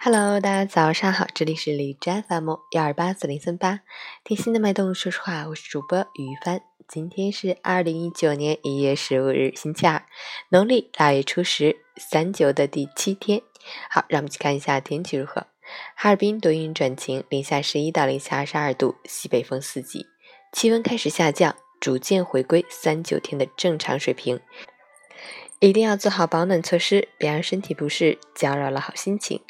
Hello，大家早上好，这里是李斋 FM 幺二八四零三八，听心的脉动，说实话，我是主播于帆。今天是二零一九年一月十五日，星期二，农历腊月初十，三九的第七天。好，让我们去看一下天气如何。哈尔滨多云转晴，零下十一到零下二十二度，西北风四级，气温开始下降，逐渐回归三九天的正常水平。一定要做好保暖措施，别让身体不适搅扰了好心情。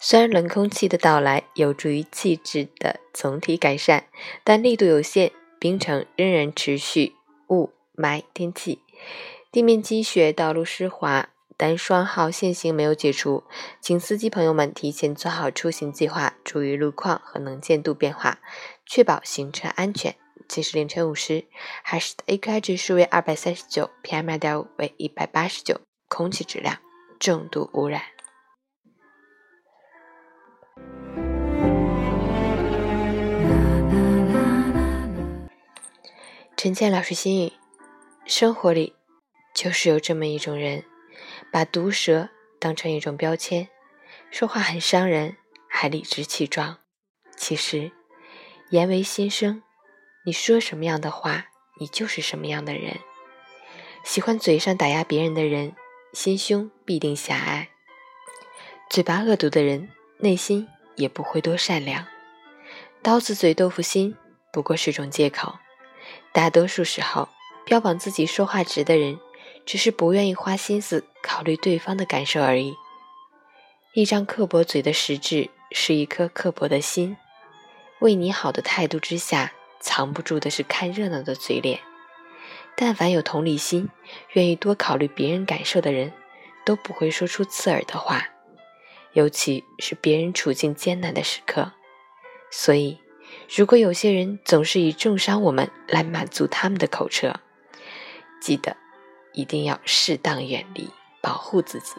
虽然冷空气的到来有助于气质的总体改善，但力度有限，冰城仍然持续雾霾天气，地面积雪，道路湿滑，单双号限行没有解除，请司机朋友们提前做好出行计划，注意路况和能见度变化，确保行车安全。今时凌晨五时，海市的 AQI 指数为二百三十九，PM 二点五为一百八十九，空气质量重度污染。陈倩老师心语：生活里就是有这么一种人，把毒舌当成一种标签，说话很伤人，还理直气壮。其实言为心声。你说什么样的话，你就是什么样的人。喜欢嘴上打压别人的人，心胸必定狭隘。嘴巴恶毒的人，内心也不会多善良。刀子嘴豆腐心，不过是种借口。大多数时候，标榜自己说话直的人，只是不愿意花心思考虑对方的感受而已。一张刻薄嘴的实质，是一颗刻薄的心。为你好的态度之下。藏不住的是看热闹的嘴脸。但凡有同理心、愿意多考虑别人感受的人，都不会说出刺耳的话，尤其是别人处境艰难的时刻。所以，如果有些人总是以重伤我们来满足他们的口舌，记得一定要适当远离，保护自己。